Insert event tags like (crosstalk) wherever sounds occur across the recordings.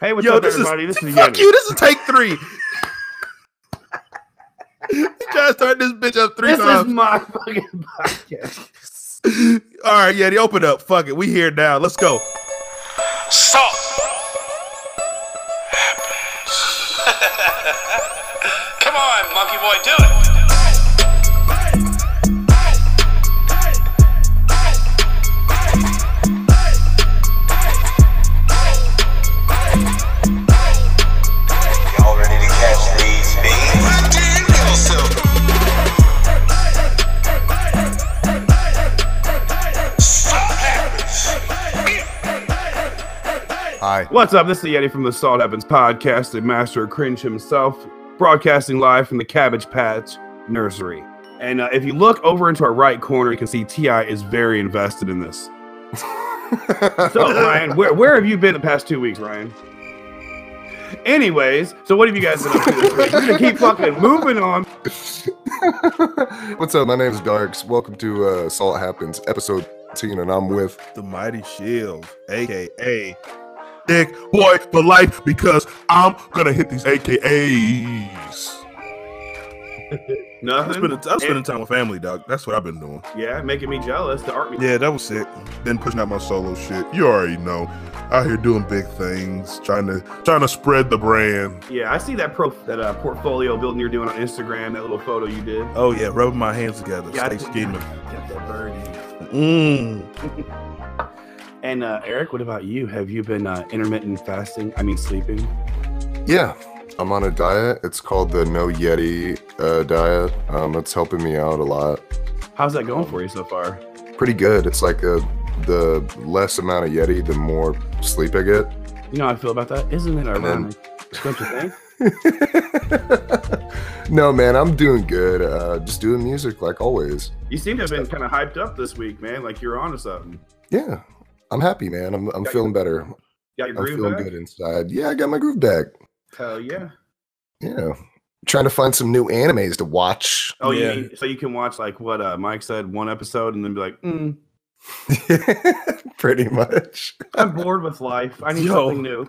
Hey, what's Yo, up, this is everybody? this is fuck Yeti. you. This is take three. (laughs) you try to start this bitch up three This times. is my fucking podcast. (laughs) All right, Yeti, open up. Fuck it. We here now. Let's go. Salt. What's up? This is Yeti from the Salt Happens podcast, the master of cringe himself, broadcasting live from the Cabbage Patch Nursery. And uh, if you look over into our right corner, you can see Ti is very invested in this. (laughs) So, Ryan, where, where have you been the past two weeks, Ryan? Anyways, so what have you guys been up to this week? We're gonna keep fucking moving on. What's up? My name is Darks. Welcome to uh, Salt Happens, episode 10, and I'm with. The Mighty Shield, aka Dick Boy for Life, because I'm gonna hit these AKAs. I'm (laughs) Nothing. spending, I'm spending time with family, dog. That's what I've been doing. Yeah, making me jealous. The art. Yeah, that was sick. Then pushing out my solo shit. You already know. Out here doing big things, trying to trying to spread the brand. Yeah, I see that pro that uh, portfolio building you're doing on Instagram. That little photo you did. Oh yeah, rubbing my hands together, stay scheming. Got that birdie. Mm. (laughs) And uh, Eric, what about you? Have you been uh, intermittent fasting? I mean, sleeping. Yeah, I'm on a diet. It's called the No Yeti uh, diet. Um, it's helping me out a lot. How's that going for you so far? Pretty good. It's like a, the less amount of Yeti, the more sleep I get. You know how I feel about that? Isn't it then- ironic? Don't you think? (laughs) no, man, I'm doing good. Uh, just doing music like always. You seem to have been kind of hyped up this week, man. Like you're on to something. Yeah, I'm happy, man. I'm, I'm feeling better. Got your I'm groove feeling back? good inside. Yeah, I got my groove back. Hell yeah. Yeah. Trying to find some new animes to watch. Oh, Yeah. you mean, so you can watch like what uh, Mike said, one episode, and then be like, mm, (laughs) Pretty much. I'm bored with life. I (laughs) need Yo. something new.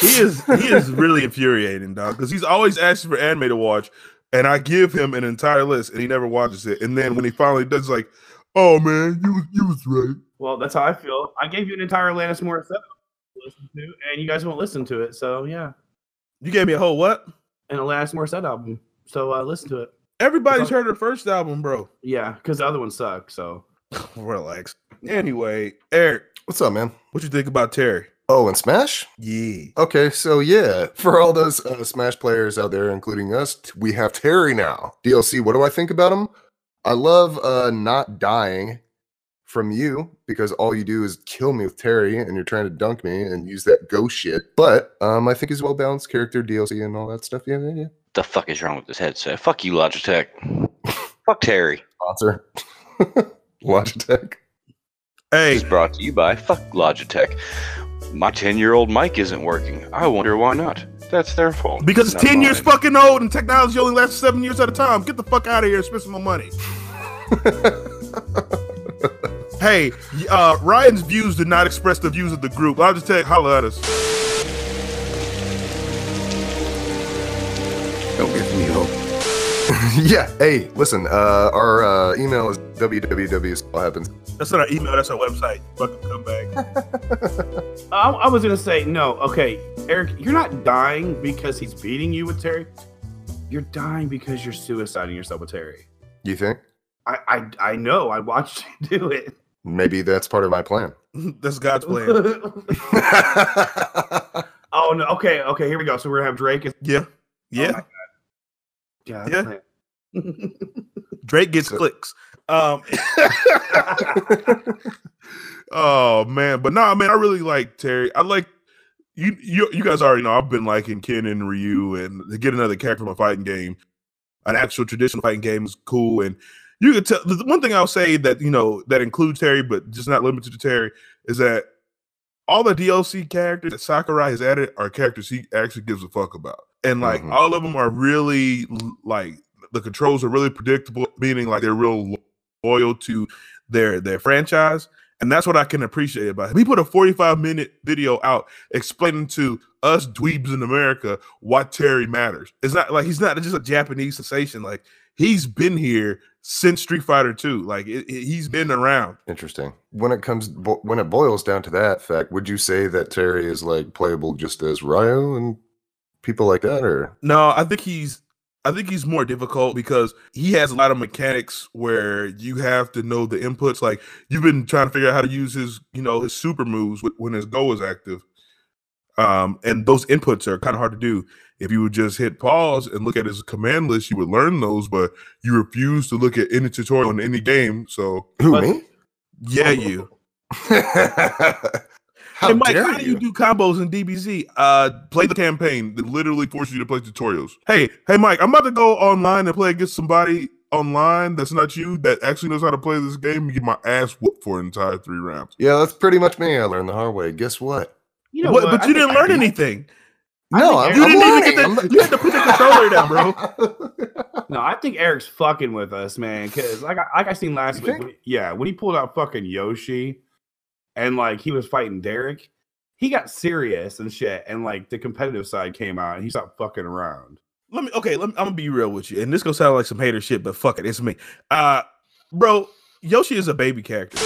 He is he is really infuriating, dog, because he's always asking for anime to watch, and I give him an entire list, and he never watches it. And then when he finally does, like, "Oh man, you was you was right." Well, that's how I feel. I gave you an entire Alanis Morissette to listen to, and you guys won't listen to it. So yeah, You gave me a whole what? an Alanis Morissette album. So uh, listen to it. Everybody's heard her first album, bro. Yeah, because the other one suck. So (laughs) Relax. Anyway, Eric, What's up, man? what you think about Terry? Oh, and Smash? Yeah. Okay, so yeah, for all those uh, Smash players out there, including us, we have Terry now. DLC, what do I think about him? I love uh, not dying from you because all you do is kill me with Terry and you're trying to dunk me and use that ghost shit. But um, I think he's a well balanced character, DLC, and all that stuff. Yeah, yeah, yeah. The fuck is wrong with this headset? Fuck you, Logitech. Fuck Terry. (laughs) Sponsor. (laughs) Logitech. Hey, This is brought to you by Fuck Logitech. My 10 year old mic isn't working. I wonder why not. That's their fault. because it's not ten years fucking old, and technology only lasts seven years at a time. Get the fuck out of here and spend some more money. (laughs) Hey, uh, Ryan's views did not express the views of the group. I'll just tell you, holla at us. Don't give me hope. (laughs) yeah. Hey, listen. Uh, our uh, email is www.happens. That's not our email. That's our website. Fucking come back. (laughs) I, I was gonna say no. Okay, Eric, you're not dying because he's beating you with Terry. You're dying because you're suiciding yourself with Terry. You think? I I, I know. I watched you do it. Maybe that's part of my plan. (laughs) That's God's plan. (laughs) oh no. Okay. Okay. Here we go. So we're gonna have Drake. and- Yeah, Oh yeah. my God. Yeah. man. Drake gets So- clicks. Um. (laughs) oh man, but nah, man, I really like Terry. I like you. You, you guys already know I've been liking Ken and Ryu, and to get another character from a fighting game, an actual traditional fighting game is cool. And you can tell the one thing I'll say that you know that includes Terry, but just not limited to Terry, is that all the DLC characters that Sakurai has added are characters he actually gives a fuck about, and like Mhm. all of them are really like the controls are really predictable, meaning like they're real lo- loyal to their their franchise, And that's what I can appreciate about him. He put a 45 minute video out explaining to us dweebs in America why Terry matters. It's not like he's not just a Japanese sensation. Like he's been here since Street Fighter 2. Like it, it- he's been around. Interesting. When it comes, bo- when it boils down to that fact, would you say that Terry is like playable just as Ryu and people like that, or No, I think he's I think he's more difficult because he has a lot of mechanics where you have to know the inputs. Like you've been trying to figure out how to use his, you know, his super moves when his go is active. Um, and those inputs are kind of hard to do. If you would just hit pause and look at his command list, you would learn those, but you refuse to look at any tutorial in any game. So who me? yeah, you. (laughs) How hey Mike, dare how do you do combos in DBZ? Uh, play the campaign that literally forces you to play tutorials. Hey, hey, Mike, I'm about to go online and play against somebody online that's not you that actually knows how to play this game and get my ass whooped for an entire three rounds. Yeah, that's pretty much me. I learned the hard way. Guess what? You know What- what? but I you didn't I learn do. anything. I No, think I'm, You I'm didn't even learning. get I'm the, you had to put the controller down, bro. (laughs) No, I think Eric's fucking with us, man. Because like I, like I seen last You week, when- yeah, when he pulled out fucking Yoshi, and like he was fighting Derek, he got serious and shit, and like the competitive side came out, and he stopped fucking around. Let me okay, let me, I'm gonna be real with you. And this gonna sound like some hater shit, but fuck it, it's me. Uh bro, Yoshi is a baby character.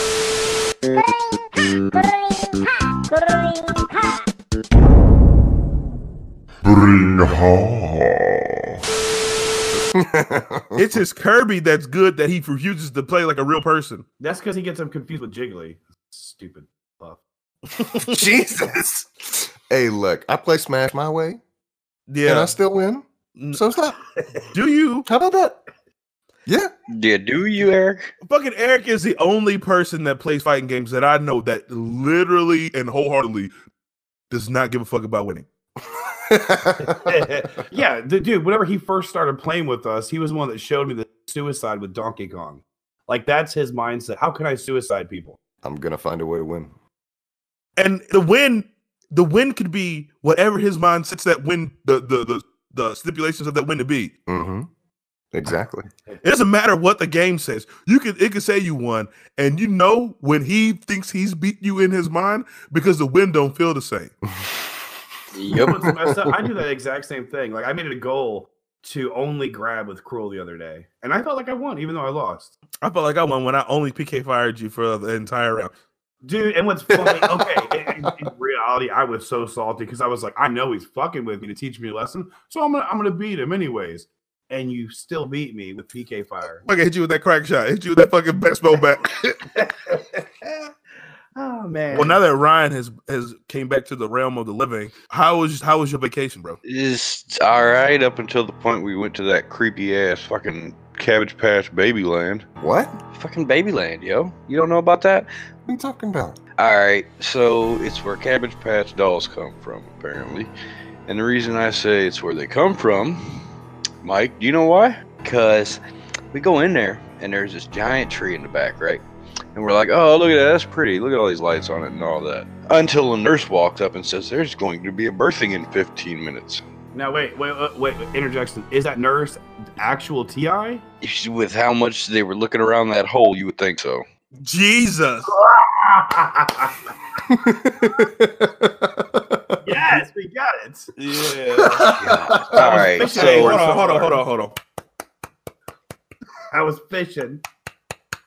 It's his Kirby that's good that he refuses to play like a real person. That's because he gets him confused with Jiggly. Stupid fuck. (laughs) Jesus. Hey, look, I play Smash my way, Yeah. and I still win. N- So stop. (laughs) Do you? How about that? Yeah. Yeah, do you, Eric? Fucking Eric is the only person that plays fighting games that I know that literally and wholeheartedly does not give a fuck about winning. (laughs) yeah, the dude. Whenever he first started playing with us, he was the one that showed me the suicide with Donkey Kong. Like that's his mindset. How can I suicide people? I'm gonna find a way to win. And the win, the win could be whatever his mind sets that win, the the the, the stipulations of that win to be. Mm-hmm. Exactly. It doesn't matter what the game says. You could it could say you won, and you know when he thinks he's beat you in his mind because the win don't feel the same. You know what's messed up? I do that exact same thing. Like I made it a goal to only grab with Cruel the other day, and I felt like I won, even though I lost. I felt like I won when I only PK fired you for the entire round. Dude, and what's funny? Okay, in, in- reality, I was so salty because I was like, I know he's fucking with me to teach me a lesson, so I'm gonna I'm gonna beat him anyways. And you still beat me with PK fire. I hit you with that crack shot, hit you with that fucking best back. (laughs) (laughs) oh man. well, now that Ryan has has came back to the realm of the living, how was how was your vacation, bro? It's all right up until the point we went to that creepy ass fucking Cabbage Patch Babyland. What? What Fucking Babyland, yo. You don't know about that? What are you talking about? All right, so it's where Cabbage Patch dolls come from, apparently. And the reason I say it's where they come from, Mike, do you know why? Because we go in there and there's this giant tree in the back, right? And we're like, oh, look at that, that's pretty. Look at all these lights on it and all that. Until a nurse walks up and says, there's going to be a birthing in 15 minutes. Now wait, wait, uh, wait, wait, wait, interjection. Is that nurse actual TI? With how much they were looking around that hole, you would think so. Jesus. (laughs) yes, we got it. Yeah. (laughs) All right, fishing Hey, so hold on, hold on, hold on, hold on. I was fishing.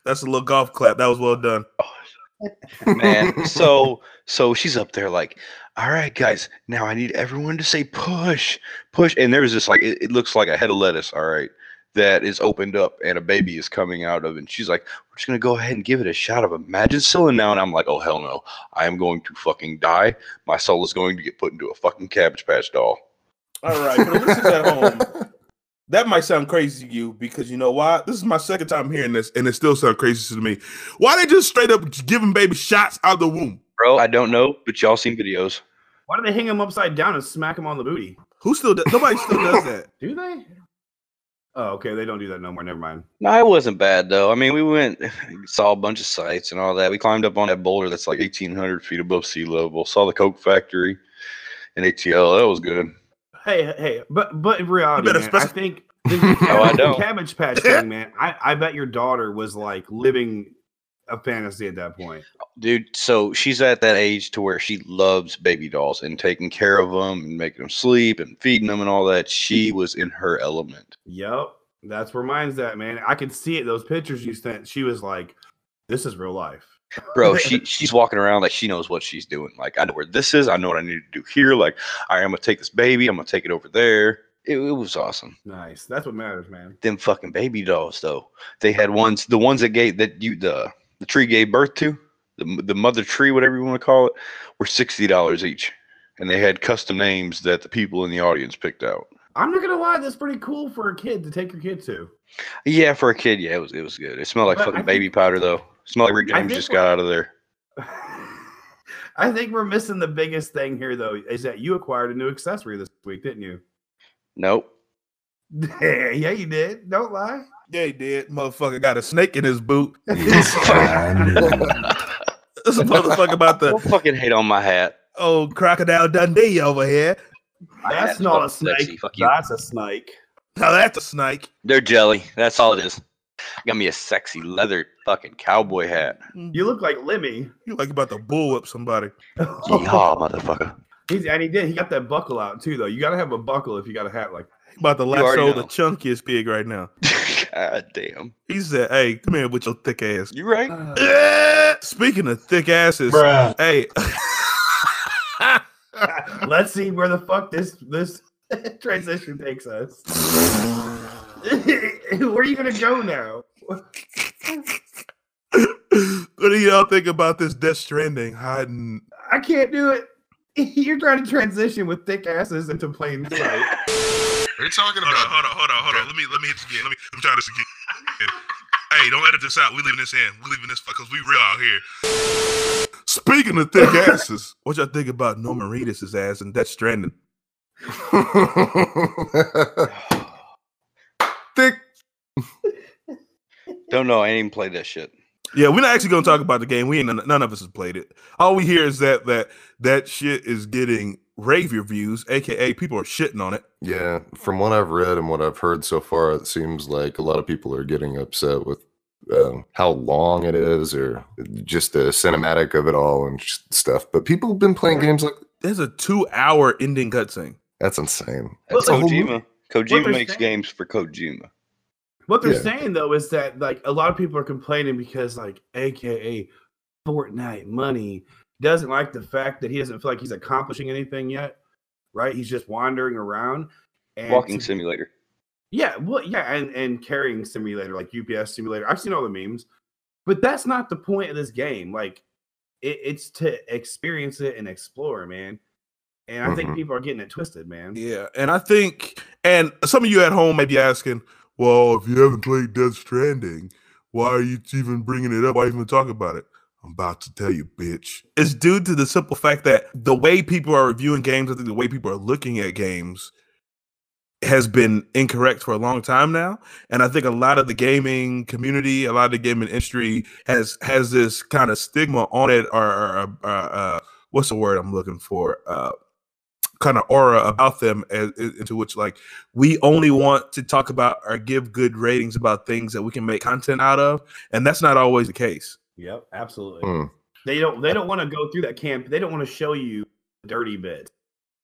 That's a little golf clap. That was well done. (laughs) man. So so she's up there like, all right, guys, now I need everyone to say push, push. And there's this like it, it looks like a head of lettuce, all right, that is opened up and a baby is coming out of it. And she's like, we're just gonna go ahead and give it a shot of Imagine now. And I'm like, oh hell no. I am going to fucking die. My soul is going to get put into a fucking cabbage patch doll. All right, for the listeners at home, (laughs) that might sound crazy to you because you know why? This is my second time hearing this, and it still sounds crazy to me. Why they just straight up giving baby shots out of the womb? Bro, I don't know, but y'all seen videos. Why do they hang him upside down and smack him on the booty? Who still? Does, nobody still does (laughs) that. Do they? Oh, okay. They don't do that no more. Never mind. No, it wasn't bad though. I mean, we went, saw a bunch of sites and all that. We climbed up on that boulder that's like 1,800 feet above sea level. Saw the Coke factory and ATL. That was good. Hey, hey, but but in reality, better man, I think (laughs) the, oh, No, I the don't. Cabbage Patch (laughs) thing, man. I, I bet your daughter was like living a fantasy at that point. dude. So she's at that age to where she loves baby dolls and taking care of them and making them sleep and feeding them and all that. She was in her element. Yep. That's where mine's at, man. I could see it. Those pictures you sent, she was like, this is real life. Bro, (laughs) she she's walking around like she knows what she's doing. Like I know where this is. I know what I need to do here. Like, all right, I'm gonna take this baby. I'm gonna take it over there. It, it was awesome. Nice. That's what matters, man. Them fucking baby dolls though. They had ones, the ones that gave that you the the tree gave birth to, the the mother tree, whatever you want to call it, were sixty dollars each, and they had custom names that the people in the audience picked out. I'm not gonna lie, that's pretty cool for a kid to take your kid to. Yeah, for a kid, yeah, it was it was good. It smelled like But fucking think- baby powder though. Smelled like Rick James just got out of there. (laughs) I think we're missing the biggest thing here, though, is that you acquired a new accessory this week, didn't you? Nope. (laughs) yeah, you did. Don't lie. Yeah, he did. Motherfucker got a snake in his boot. (laughs) This motherfucker about the Don't fucking hate on my hat. Oh, crocodile Dundee over here. My That's not a snake. sexy, Fuck you. That's a snake. Now that's a snake. They're jelly. That's all it is. Got me a sexy leather fucking cowboy hat. You look like Lemmy. You like about to bull whip somebody. Yeehaw, motherfucker. He's, and he did. He got that buckle out too, though. You got to have a buckle if you got a hat like. You about to already lasso the chunkiest pig right now. (laughs) God damn. He said, "Hey, come here with your thick ass." You right? Eh, Speaking of thick asses, hey, (laughs) Let's see where the fuck this this (laughs) transition takes us. (laughs) where are you gonna go now? what do y'all think about this Death Stranding hiding? I can't do it. (laughs) You're trying to transition with thick asses into plain sight. Are you talking Hold on, about? hold on, hold on, hold on. Let me let me hit this again. Let me let me try this again. hey, don't edit this out. We leaving this in. We leaving this because we real out here. Speaking of thick asses, what y'all think about Norman Reedus' ass and Death Stranding? (sighs) (laughs) Thick. (laughs) Don't know. I ain't even played that shit. Yeah, we're not actually gonna talk about the game. We ain't none, none of us has played it. All we hear is that that that shit is getting rave reviews, aka people are shitting on it. Yeah, from what I've read and what I've heard so far, it seems like a lot of people are getting upset with uh, how long it is, or just the cinematic of it all and stuff. But people have been playing games like There's a two-hour ending cutscene. that's insane. That's That's a whole Kojima. Movie. Kojima makes saying- games for Kojima. What they're Yeah. saying though is that like a lot of people are complaining because like AKA Fortnite money doesn't like the fact that he doesn't feel like he's accomplishing anything yet. Right? He's just wandering around and Walking to- simulator. Yeah, well, yeah, and and carrying simulator like UPS simulator. I've seen all the memes, but that's not the point of this game. Like, it, it's to experience it and explore, man. And I think Mhm. people are getting it twisted, man. Yeah, and I think, and some of you at home may be asking, well, if you haven't played Death Stranding, why are you even bringing it up? Why even talk about it? I'm about to tell you, bitch. It's due to the simple fact that the way people are reviewing games, I think the way people are looking at games has been incorrect for a long time now. And I think a lot of the gaming community, a lot of the gaming industry has has this kind of stigma on it, or, or uh, uh, what's the word I'm looking for? Uh, kind of aura about them as, as- into which like we only want to talk about or give good ratings about things that we can make content out of and that's not always the case Yep, absolutely. Hmm. They don't they don't want to go through that camp. They don't want to show you dirty bit.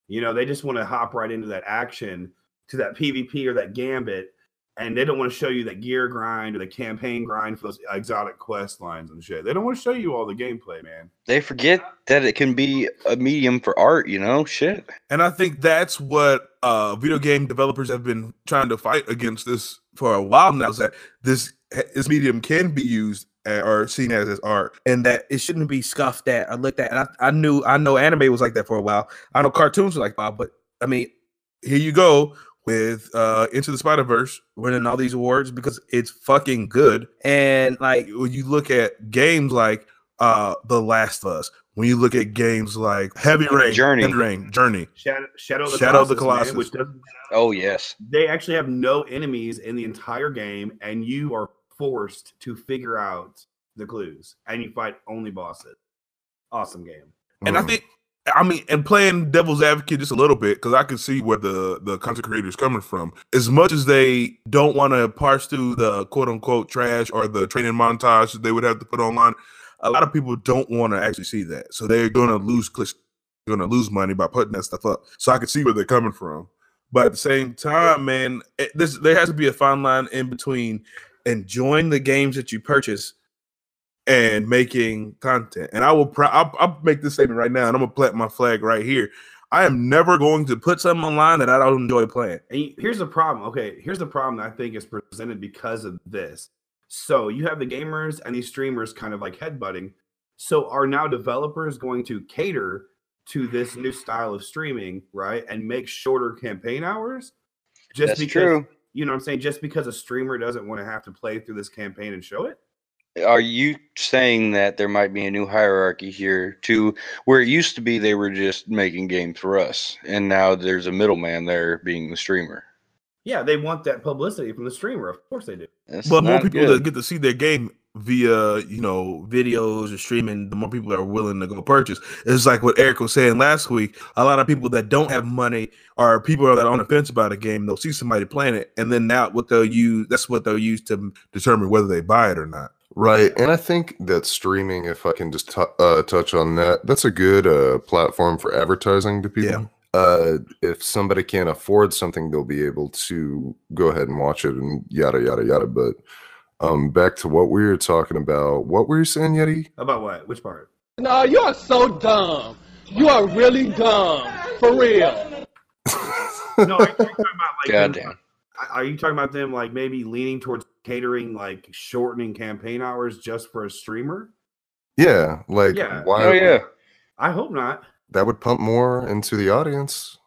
You know, they just want to hop right into that action to that PvP or that gambit, and they don't want to show you that gear grind or the campaign grind for those exotic quest lines and shit. They don't want to show you all the gameplay, man. They forget that it can be a medium for art, you know? Shit. and i think that's what uh video game developers have been trying to fight against this for a while now is that this this medium can be used or seen as as art and that it shouldn't be scuffed at or looked at and I, I knew i know anime was like that for a while i know cartoons were like that but i mean here you go with uh into the spider verse winning all these awards because it's fucking good and like when you look at games like uh the last of us when you look at games like heavy rain Journey. heavy rain journey Shadow, Shadow of the Shadow of the Colossus, man, which doesn't Oh, yes. they actually have no enemies in the entire game, and you are forced to figure out the clues, and you fight only bosses. Awesome game. And I Hmm. think I mean, and playing devil's advocate just a little bit because I can see where the the content creators coming from. As much as they don't want to parse through the quote unquote trash or the training montage that they would have to put online, a lot of people don't want to actually see that, so they're going to lose clicks, going to lose money by putting that stuff up. So I can see where they're coming from, but at the same time, man, it, this there has to be a fine line in between enjoying the games that you purchase and making content. And I will, pro- I'll, I'll make this statement right now, and I'm gonna plant my flag right here. I am never going to put something online that I don't enjoy playing. And here's the problem. Okay, here's the problem that I think is presented because of this. So you have the gamers and these streamers kind of like headbutting. So are now developers going to cater to this new style of streaming, right? And make shorter campaign hours? Just That's because true. you know what I'm saying? Just because a streamer doesn't want to have to play through this campaign and show it? Are you saying that there might be a new hierarchy here to where it used to be they were just making games for us, and now there's a middleman there being the streamer? Yeah, they want that publicity from the streamer. Of course they do. That's But more people good. that get to see their game via you know videos or streaming, the more people are willing to go purchase. It's like what Eric was saying last week. A lot of people that don't have money or people that are on the fence about a game, they'll see somebody playing it, and then now what they'll use that's what they'll use to determine whether they buy it or not. Right. And I think that streaming, if I can just t- uh, touch on that, that's a good uh, platform for advertising to people. Uh, if somebody can't afford something, they'll be able to go ahead and watch it and yada, yada, yada. But um, back to what we were talking about. What were you saying, Yeti? About what? Which part? No, you are so dumb. You are really dumb. For real. (laughs) No, are you talking about like them- Goddamn. are you talking about them like maybe leaning towards catering like shortening campaign hours just for a streamer? Yeah. Like, Yeah. why? Oh yeah. I hope not. That would pump more into the audience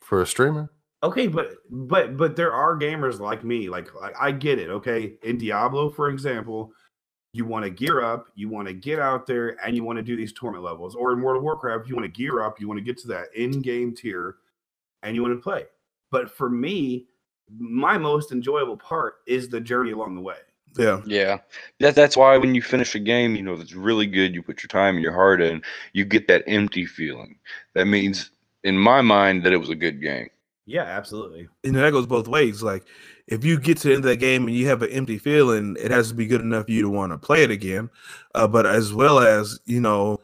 for a streamer. Okay, but but but there are gamers like me. Like, like I get it. Okay, in Diablo, for example, you want to gear up, you want to get out there, and you want to do these torment levels. Or in World of Warcraft, you want to gear up, you want to get to that in-game tier, and you want to play. But for me, my most enjoyable part is the journey along the way. Yeah. Yeah, that that's why when you finish a game, you know that's really good. You put your time and your heart in. You get that empty feeling. That means, in my mind, that it was a good game. Yeah, absolutely. and that goes both ways. Like if you get to the end of that game and you have an empty feeling, it has to be good enough for you to want to play it again. Uh, but as well as you know,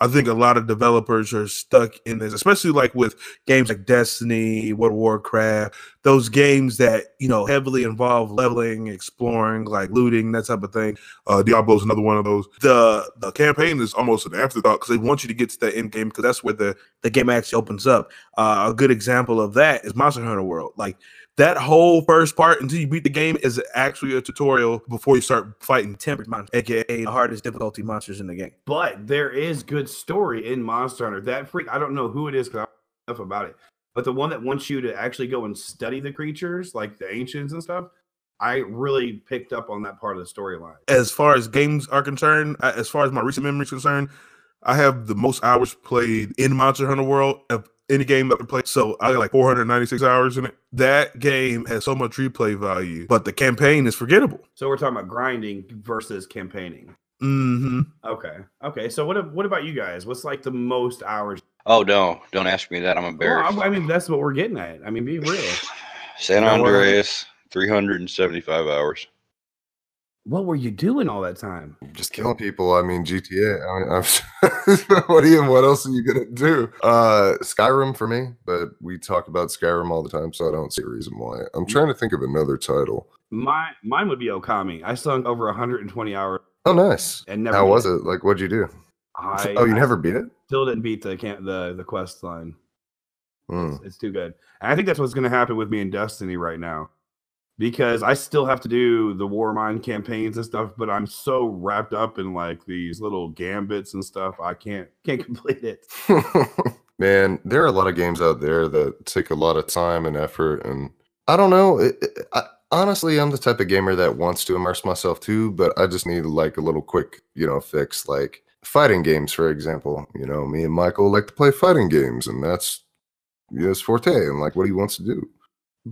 I think a lot of developers are stuck in this, especially like with games like Destiny, World of Warcraft, those games that you know heavily involve leveling, exploring, like looting, that type of thing. Uh, Diablo is another one of those. The the campaign is almost an afterthought because they want you to get to that end game because that's where the the game actually opens up. Uh, a good example of that is Monster Hunter World. Like that whole first part until you beat the game is actually a tutorial before you start fighting tempered monsters, aka the hardest difficulty monsters in the game. But there is good story in Monster Hunter. That freak, I don't know who it is because I don't know enough about it. But the one that wants you to actually go and study the creatures, like the ancients and stuff, I really picked up on that part of the storyline. As far as games are concerned, as far as my recent memory is concerned, I have the most hours played in Monster Hunter World of any game that I played. So I got like 496 hours in it. That game has so much replay value, but the campaign is forgettable. So we're talking about grinding versus campaigning. hmm Okay. Okay. So what what about you guys? What's like the most hours? Oh no! Don't ask me that. I'm Well, embarrassed. I, I mean, that's what we're getting at. I mean, be real. (sighs) San You know what? Andreas, 375 hours. What were you doing all that time? just killing people. I mean, GTA. I mean, I'm, (laughs) what do you? What else are you gonna do? Uh, Skyrim for me, but we talk about Skyrim all the time, so I don't see a reason why. I'm trying to think of another title. My mine would be Okami. I sunk over 120 hours Oh, nice. and never. How was it? Like, what'd you do? I, oh, you I never beat it? still didn't beat the camp the the quest line. Hmm. It's, it's too good. And I think that's what's going to happen with me in Destiny right now. Because I still have to do the Warmind campaigns and stuff, but I'm so wrapped up in like these little gambits and stuff, I can't (laughs) can't complete it. (laughs) Man, there are a lot of games out there that take a lot of time and effort, and I don't know. It, it- I, honestly, I'm the type of gamer that wants to immerse myself too, but I just need like a little quick, you know, fix. Like fighting games, for example. You know, me and Michael like to play fighting games, and that's his forte, and like what he wants to do.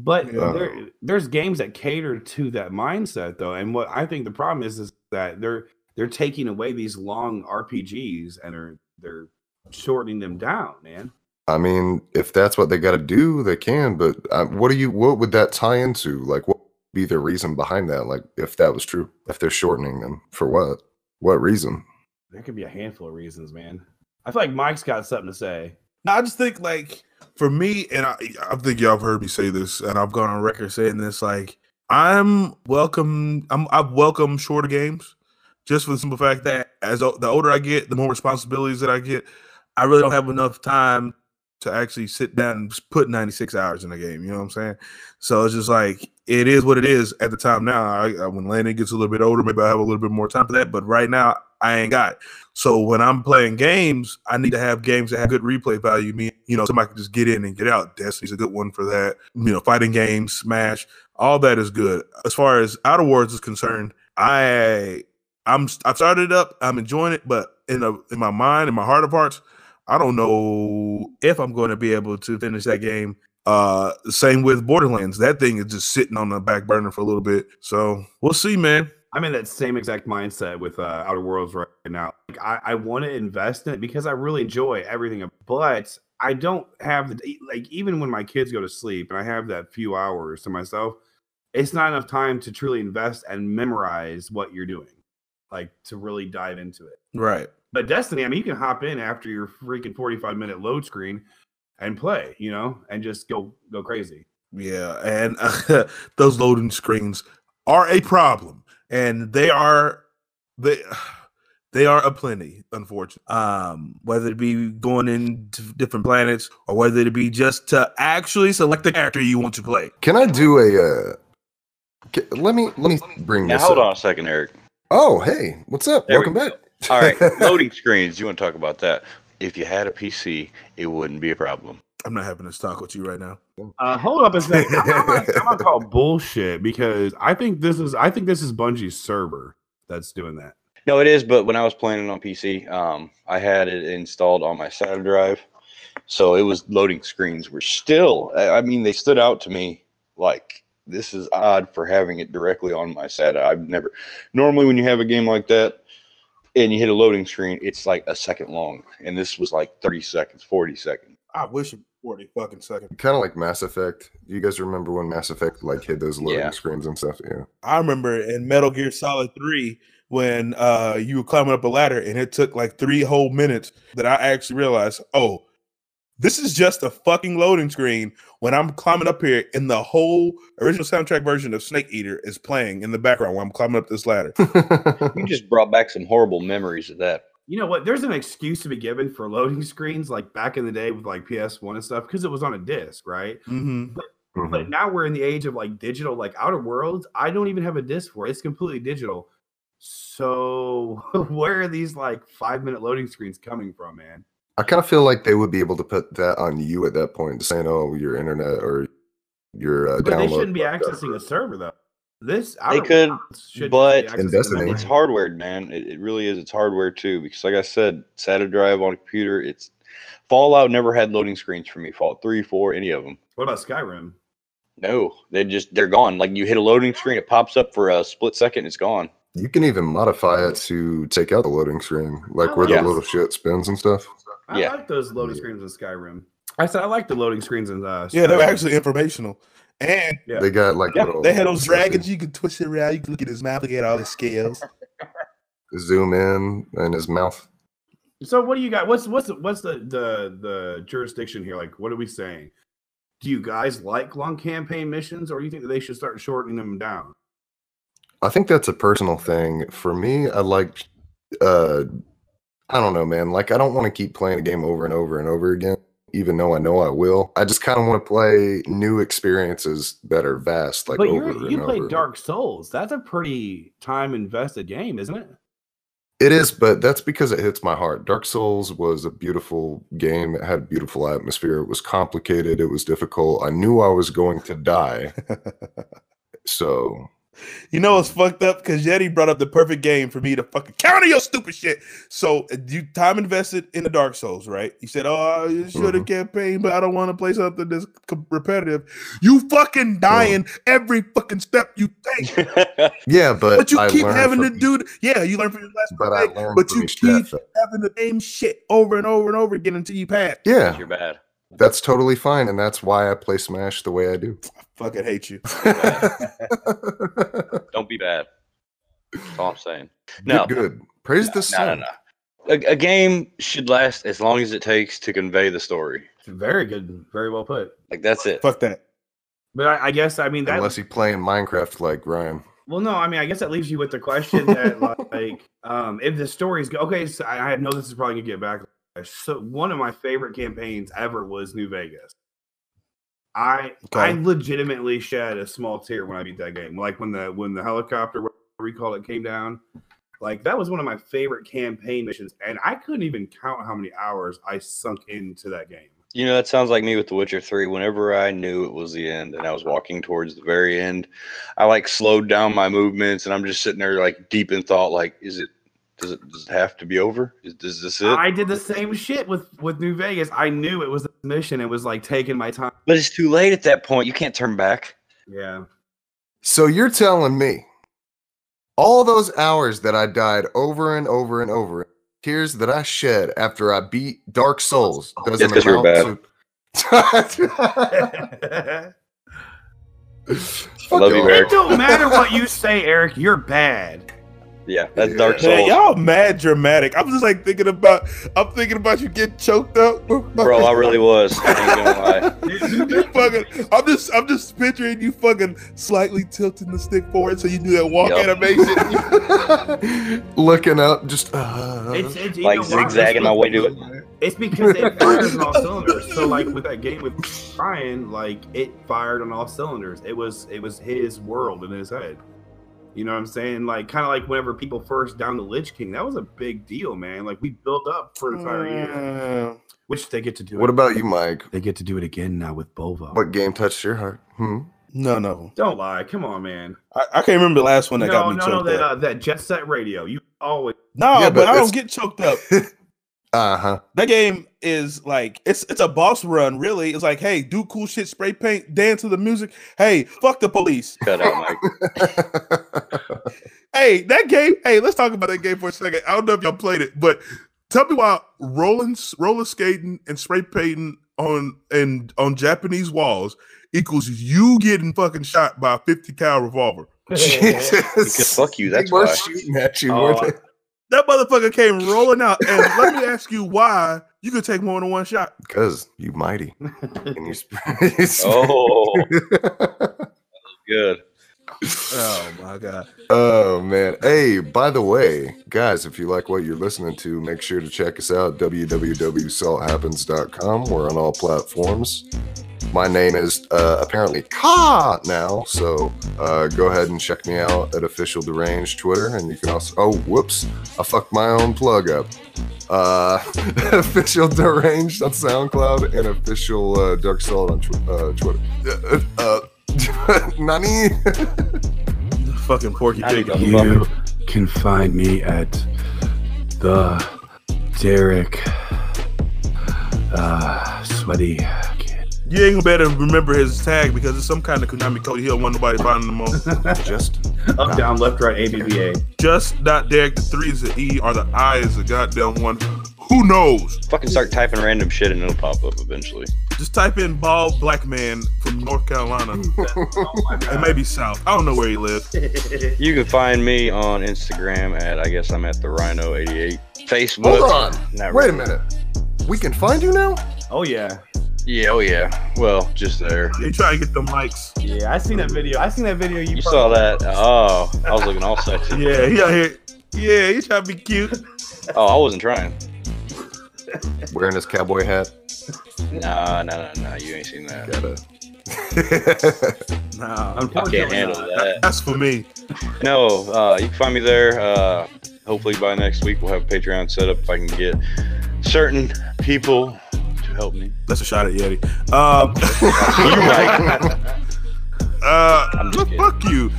But Yeah. there, there's games that cater to that mindset though. And what I think the problem is is that they're they're taking away these long RPGs and they're they're shortening them down, man. I mean, if that's what they got to do, they can. But uh, what do you? What would that tie into? Like, what would be the reason behind that? Like, if that was true, if they're shortening them for what? What reason? There could be a handful of reasons, man. I feel like Mike's got something to say. No, I just think like for me, and I, I think y'all have heard me say this, and I've gone on record saying this. Like, I'm welcome. I'm I welcome shorter games, just for the simple fact that as o- the older I get, the more responsibilities that I get. I really don't have enough time to actually sit down and put 96 hours in a game. You know what I'm saying? So it's just like it is what it is at the time now. I, I- when Landon gets a little bit older, maybe I have a little bit more time for that. But right now, I ain't got. So when I'm playing games, I need to have games that have good replay value. Me, you know, somebody can just get in and get out. Destiny's a good one for that. You know, fighting games, Smash, all that is good. As far as Outer Worlds is concerned, I I'm I've started it up. I'm enjoying it, but in a, in my mind, in my heart of hearts, I don't know if I'm going to be able to finish that game. Uh, same with Borderlands. That thing is just sitting on the back burner for a little bit. So we'll see, man. I'm in that same exact mindset with uh, Outer Worlds right now. Like, I, I want to invest in it because I really enjoy everything, but I don't have the like even when my kids go to sleep and I have that few hours to myself, it's not enough time to truly invest and memorize what you're doing, like to really dive into it. Right. But Destiny, I mean, you can hop in after your freaking 45 minute load screen and play, you know, and just go go crazy. Yeah, and uh, (laughs) those loading screens are a problem, and they are they (sighs) they are a plenty, unfortunately. Um, whether it be going into different planets or whether it be just to actually select the character you want to play. Can I do a? Uh, ca- let me let me bring Now this. hold up. on a second, Eric. Oh, hey, what's up? There we Welcome back. All right, (laughs) loading screens. You want to talk about that? If you had a PC, it wouldn't be a problem. I'm not having this talk with you right now. Uh, hold up a second. I'm, I'm, gonna, I'm gonna call (laughs) bullshit because I think this is I think this is Bungie's server that's doing that. No, it is. But when I was playing it on PC, um, I had it installed on my SATA drive, so it was loading screens were still. I I mean, they stood out to me like this is odd for having it directly on my SATA. I've never. Normally, when you have a game like that and you hit a loading screen, it's like a second long, and this was like thirty seconds, forty seconds. I wish it forty fucking seconds. Kind of like Mass Effect. You guys remember when Mass Effect like hit those loading Yeah. screens and stuff? Yeah. I remember in Metal Gear Solid 3 when uh you were climbing up a ladder and it took like three whole minutes that I actually realized, oh, this is just a fucking loading screen when I'm climbing up here and the whole original soundtrack version of Snake Eater is playing in the background while I'm climbing up this ladder. You just brought back some horrible memories of that. You know what? There's an excuse to be given for loading (laughs) screens like back in the day with like PS1 and stuff because it was on a disc, right? Mm-hmm. Mhm. But now we're in the age of like digital, like Outer Worlds. I don't even have a disc for it. It's completely digital. So (laughs) where are these like five minute loading screens coming from, man? I kind of feel like they would be able to put that on you at that point, saying, "Oh, your internet or your uh, But download." they shouldn't be accessing a server though. This Outer could, but- be In accessing Destiny. the It's hardware, man. It, it really is. It's hardware too, because like I said, SATA drive on a computer. It's Fallout never had loading screens for me. Fallout three, four, any of them. What about Skyrim? No, they just they're gone. Like you hit a loading screen, it pops up for a split second, it's gone. You can even modify it to take out the loading screen, like where Yes. the little shit spins and stuff. I Yeah. like those loading screens in Skyrim. I said I like the loading screens in uh, Yeah, they're actually informational. And Yeah. They got like Yeah, little they had those stuff dragons you could twist it around. You could look at his mouth, look at all his scales. zoom in in his mouth. So what do you got? What's what's the, what's the the the jurisdiction here? Like, what are we saying? Do you guys like long campaign missions, or do you think that they should start shortening them down? I think that's a personal thing. For me, I like uh I don't know, man. Like I don't want to keep playing a game over and over and over again, even though I know I will. I just kind of want to play new experiences that are vast, like but over you're, and you play over. Dark Souls. That's a pretty time invested game, isn't it? It is, but that's because it hits my heart. Dark Souls was a beautiful game. It had a beautiful atmosphere. It was complicated. It was difficult. I knew I was going to die. (laughs) So You know it's fucked up because Yeti brought up the perfect game for me to fucking counter your stupid shit. So you time invested in the Dark Souls, right? You said, "Oh, you should have mm-hmm. campaigned, but I don't want to play something that's repetitive." You fucking mm-hmm. dying every fucking step you take, (laughs) Yeah, but but you I keep having to from- do. The, yeah, you learn from your last But I mistake, learned but you keep death. having the same shit over and over and over again until you pass. Yeah, You're bad. That's totally fine, and that's why I play Smash the way I do. I fucking hate you. (laughs) Don't be bad. That's all I'm saying. good, No, good. Praise the sun. no, no, sun. no. A, a game should last as long as it takes to convey the story. Very good. Very well put. Like that's it. Fuck that. But I, I guess I mean that. Unless you play in Minecraft like Ryan. Well, no, I mean I guess that leaves you with the question that (laughs) like, um, if the stories go okay. So I, I know this is probably gonna get back. So one of my favorite campaigns ever was New Vegas. I I legitimately shed a small tear when I beat that game. Like when the when the helicopter whatever we call it came down. Like that was one of my favorite campaign missions, and I couldn't even count how many hours I sunk into that game. You know, that sounds like me with The Witcher 3. Whenever I knew it was the end and I was walking towards the very end, I like slowed down my movements and I'm just sitting there like deep in thought, like, is it does it does it have to be over? Is does this it? I did the same shit with with New Vegas. I knew it was a mission. It was like taking my time. but it's too late at that point. You can't turn back. Yeah. So you're telling me all those hours that I died over and over and over, tears that I shed after I beat Dark Souls doesn't 'cause you're amount I to. (laughs) love you. Eric. It don't matter what you say, Eric. You're bad. Yeah, that's Dark Man, Souls. y'all mad dramatic. I'm just like thinking about. I'm thinking about you getting choked up, (laughs) Bro, I really was. I ain't gonna lie. (laughs) you fucking. I'm just. I'm just picturing you fucking slightly tilting the stick forward so you do that walk Yup. animation. (laughs) Looking up, just uh, It's, it's Like know why? zigzagging my way to it. It's because it fires on all cylinders. So like with that game with Brian, like it fired on all cylinders. It was it was his world in his head. You know what I'm saying? Like kind of like whenever people first down the Lich King, that was a big deal, man. Like we built up for an entire year, Mm, which they get to do. what it. about you, Mike? They get to do it again now with Bova. What game touched your heart? Hmm? No, no. Don't lie. Come on, man. I, I can't remember the last one that no, got me no, no. choked That up. uh, that Jet Set Radio. You always. no, Yeah, but, but I don't get choked up. (laughs) Uh huh. That game is like it's it's a boss run, really. It's like, hey, do cool shit, spray paint, dance to the music. Hey, fuck the police. (laughs) Cut out, Mike. (laughs) Hey, that game. Hey, let's talk about that game for a second. I don't know if y'all played it, but tell me why rolling, roller skating, and spray painting on and on Japanese walls equals you getting fucking shot by a fifty cal revolver. (laughs) Jesus. Because fuck you, that's they were why. shooting at you. Oh. That motherfucker came rolling out, and let me ask you why you could take more than one shot. Because you mighty. (laughs) And you sp- (laughs) Oh, (laughs) good. Oh my god! Oh man. Hey, by the way, guys, if you like what you're listening to, make sure to check us out www.salthappens.com. We're on all platforms. My name is uh, apparently Ka now, so uh, go ahead and check me out at official deranged Twitter, and you can also. Oh, whoops! I fucked my own plug up. Uh, (laughs) official deranged on SoundCloud and official uh, Dark Salt on tw- uh, Twitter. Uh, uh, (laughs) Nani? Fucking Porky Pig. you? You can find me at the Derek uh, Sweaty. You ain't gonna be able to remember his tag because it's some kind of Konami code. He don't want nobody finding him on. Just Up, down, left, right, ABBA. Just not Derek. The three is the E, or the I is the goddamn one. Who knows? Fucking start typing random shit and it'll pop up eventually. Just type in bald black man from North Carolina. (laughs) Oh it may be South. I don't know where he lives. (laughs) You can find me on Instagram at I guess I'm at the Rhino 88. Facebook. hold on. Not Wait a minute. We can find you now? Oh yeah, Yeah, oh yeah. Well, just there. They try to get them likes. yeah. I seen that video. I seen that video. You, You saw that? Oh, I was looking all sexy. (laughs) Yeah, he out here. Yeah, he trying to be cute. Oh, I wasn't trying. Wearing his cowboy hat. Nah, nah, nah, nah. You ain't seen that. Gotta. (laughs) Nah, I Unfortunately, can't handle not. that. that's for me. No, uh, you can find me there. Uh, hopefully by next week we'll have a Patreon set up if I can get certain people to help me. That's a shot at Yeti. Um, You're right. (laughs) uh, I'm just kidding. fuck you.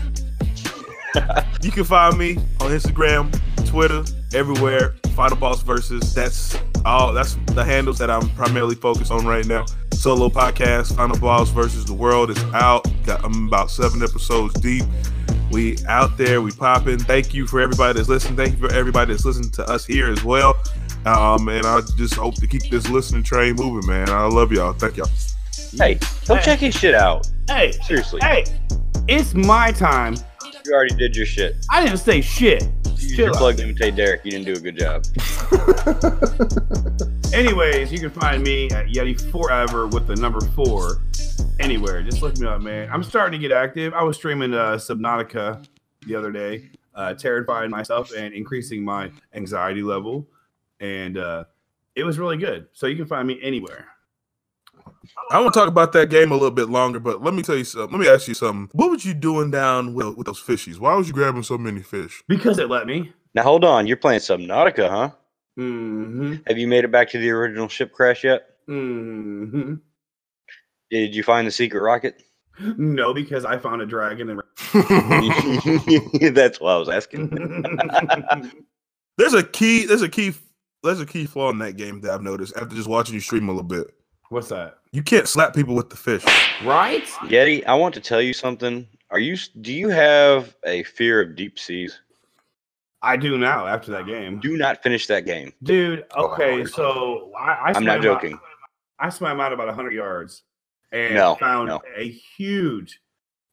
You can find me on Instagram, Twitter, everywhere. Final Boss versus. That's all. That's the handles that I'm primarily focused on right now. Solo podcast, Final Boss versus the world is out. Got I'm about seven episodes deep. We out there, we popping. Thank you for everybody that's listening. Thank you for everybody that's listening to us here as well. Um, and I just hope to keep this listening train moving, man. I love y'all. Thank y'all. Hey, go Hey. check his shit out. Hey, Seriously, hey, it's my time. you already did your shit. I didn't say shit. You Chill your out. plug to imitate Derek. You didn't do a good job. (laughs) Anyways, you can find me at Yeti Forever with the number four. Anywhere, just look me up, man. I'm starting to get active. I was streaming uh, Subnautica the other day, uh, terrifying myself and increasing my anxiety level, and uh, it was really good. So you can find me anywhere. I want to talk about that game a little bit longer, but let me tell you something. Let me ask you something. What was you doing down with, with those fishies? Why was you grabbing so many fish? Because it let me. Now hold on, you're playing Subnautica, huh? Mm-hmm. Have you made it back to the original ship crash yet? Mm-hmm. Did you find the secret rocket? No, because I found a dragon and. (laughs) (laughs) That's what I was asking. (laughs) There's a key. There's a key. There's a key flaw in that game that I've noticed after just watching you stream a little bit. What's that? You can't slap people with the fish. Right? Yeti, I want to tell you something. Are you? Do you have a fear of deep seas? I do now after that game. Do not finish that game. Dude, Oh, okay, Lord. so I, I I'm swam not out- joking. I swam out about 100 yards and No, found no. a huge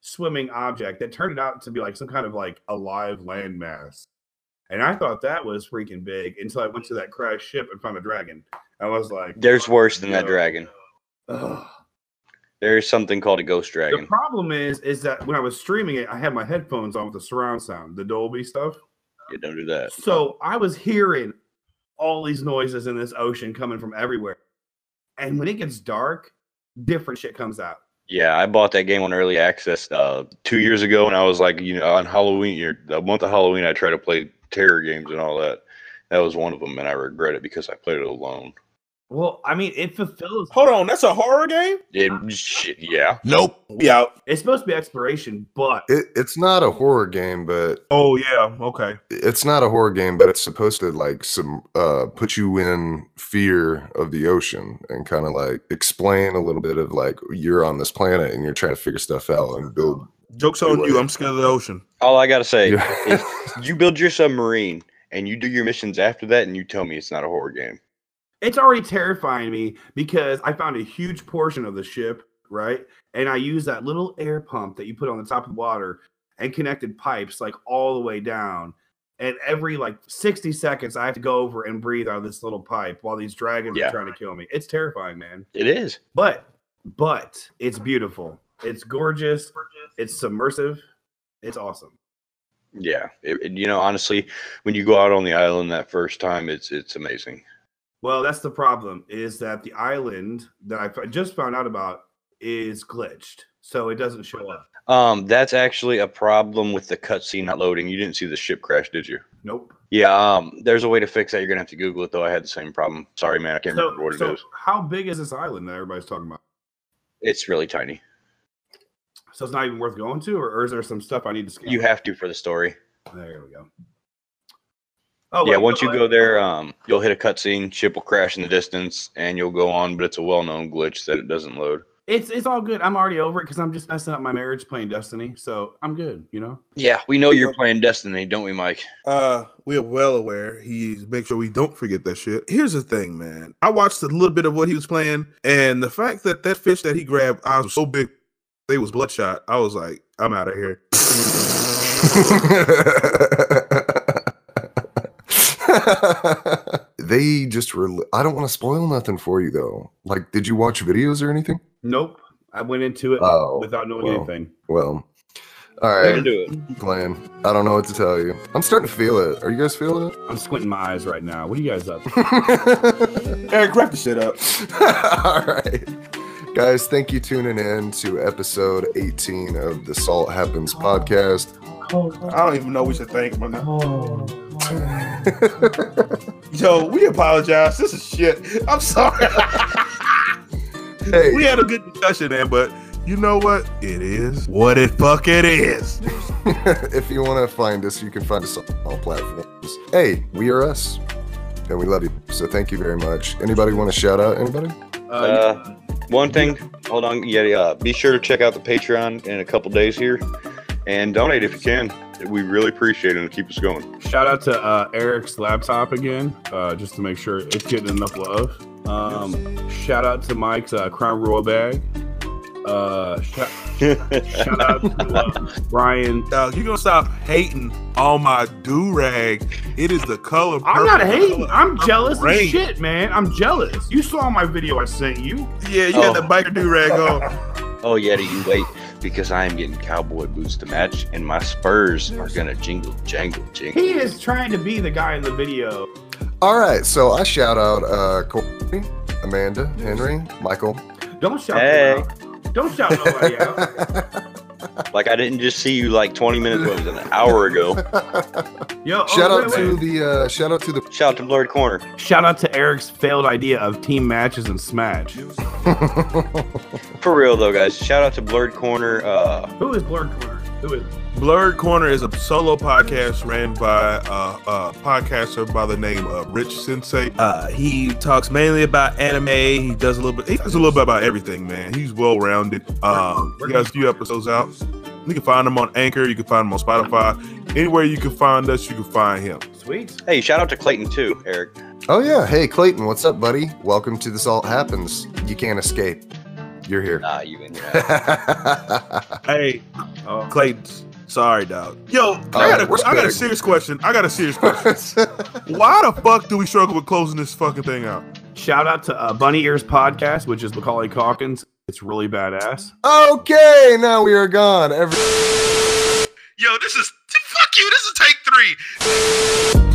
swimming object that turned out to be like some kind of like alive landmass. And I thought that was freaking big until I went to that crashed ship and found a dragon. I was like, There's worse than that dragon. Ugh. There is something called a ghost dragon. The problem is, is that when I was streaming it, I had my headphones on with the surround sound, the Dolby stuff. Yeah, don't do that. So I was hearing all these noises in this ocean coming from everywhere. And when it gets dark, different shit comes out. Yeah, I bought that game on early access uh, two years ago, and I was like, you know, on Halloween, year, the month of Halloween, I try to play terror games and all that. That was one of them, and I regret it because I played it alone. Well, I mean, it fulfills. Hold on, that's a horror game? It, shit, yeah. Nope. We out. It's supposed to be exploration, but It, it's not a horror game, but Oh yeah. Okay. it's not a horror game, but it's supposed to like some uh put you in fear of the ocean and kind of like explain a little bit of like you're on this planet and you're trying to figure stuff out and build. Jokes on you. I'm scared of the ocean. All I gotta say is you build your submarine and you do your missions after that, and you tell me it's not a horror game. it's already terrifying me because I found a huge portion of the ship, right? And I used that little air pump that you put on the top of the water and connected pipes like all the way down. And every like 60 seconds, I have to go over and breathe out of this little pipe while these dragons Yeah. are trying to kill me. It's terrifying, man. It is. But, but it's beautiful. It's gorgeous. It's submersive. It's awesome. Yeah. It, it- you know, honestly, when you go out on the island that first time, it's it's amazing. Well, that's the problem is that the island that I just found out about is glitched. So it doesn't show up. Um, that's actually a problem with the cutscene not loading. You didn't see the ship crash, did you? Nope. Yeah, um, there's a way to fix that. You're gonna have to Google it though. I had the same problem. Sorry, man, I can't So, remember what it is. so how big is this island that everybody's talking about? It's really tiny. So it's not even worth going to, or, or is there some stuff I need to scan? You have to for the story. There we go. Oh yeah, wait, once you wait. go there, um, you'll hit a cutscene. Ship will crash in the distance, and you'll go on. But it's a well-known glitch that it doesn't load. it's it's all good. I'm already over it because I'm just messing up my marriage playing Destiny. So I'm good. You know. Yeah, we know you're playing Destiny, don't we, Mike? Uh, we are well aware. He's make sure we don't forget that shit. Here's the thing, man. I watched a little bit of what he was playing, and the fact that that fish that he grabbed, I was so big, they was bloodshot. I was like, I'm out of here. (laughs) they just re- I don't want to spoil nothing for you though. Like, did you watch videos or anything? Nope. I went into it Oh, without knowing well. anything. Well, all Way do it. Glenn. I don't know what to tell you. I'm starting to feel it. Are you guys feeling it? I'm squinting my eyes right now. What are you guys up? it? (laughs) Eric, wrap the shit up. (laughs) All right. Guys, thank you tuning in to episode 18 of the Salt Happens podcast. I don't even know we should thank him. now. Yo, we apologize. This is shit. I'm sorry. hey, we had a good discussion, man, but you know what? It is what it fuck it is. (laughs) if you want to find us, you can find us on all platforms. Hey, we are us, and we love you. So thank you very much. Anybody want to shout out? Anybody? Uh, Uh, one thing, hold on. Yeah, uh, be sure to check out the Patreon in a couple days here, and donate if you can. We really appreciate it and keep us going. shout out to uh, Eric's laptop again, uh, just to make sure it's getting enough love. Um, shout out to Mike's uh, Crown Royal bag. Uh, shout, shout out to uh, Brian. Dog, you gonna stop hating on my do rag? It is the color. I'm not purple, hating. color I'm jealous as shit, man. I'm jealous. You saw my video I sent you. Yeah, you Oh. got the biker do rag on. (laughs) oh, Yeti, you wait because I am getting cowboy boots to match, and my Spurs are gonna jingle, jangle, jingle. He is trying to be the guy in the video. All right, so I shout out uh, Courtney, Amanda, Henry, Michael. Don't shout Hey. them out. Don't shout nobody out. (laughs) Like I didn't just see you like 20 minutes, what was it, an hour ago? (laughs) Yo, oh, shout out wait, to wait. the uh, shout out to the Shout out to Blurred Corner. shout out to Eric's failed idea of team matches and Smash. For real though, guys. Shout out to Blurred Corner. Uh, Who is Blurred Corner? Who is? Blurred Corner is a solo podcast ran by uh, a podcaster by the name of Rich Sensei. Uh, he talks mainly about anime. He does a little bit. He does a little bit about everything, man. He's well rounded. Um, he has a few episodes out. You can find him on Anchor. You can find him on Spotify. Anywhere you can find us, you can find him. Sweet. hey, shout out to Clayton too, Eric. Oh yeah, hey Clayton, what's up, buddy? Welcome to This Salt Happens. You can't escape. You're here. Nah, you in your Hey, Oh, Clayton. Sorry, dog. Yo, I got, a, I got a serious question. I got a serious question. (laughs) Why the fuck do we struggle with closing this fucking thing out? shout out to uh, Bunny Ears Podcast, which is Macaulay Culkin's. It's really badass. okay, now we are gone. Every Yo, this is fuck you. This is take three.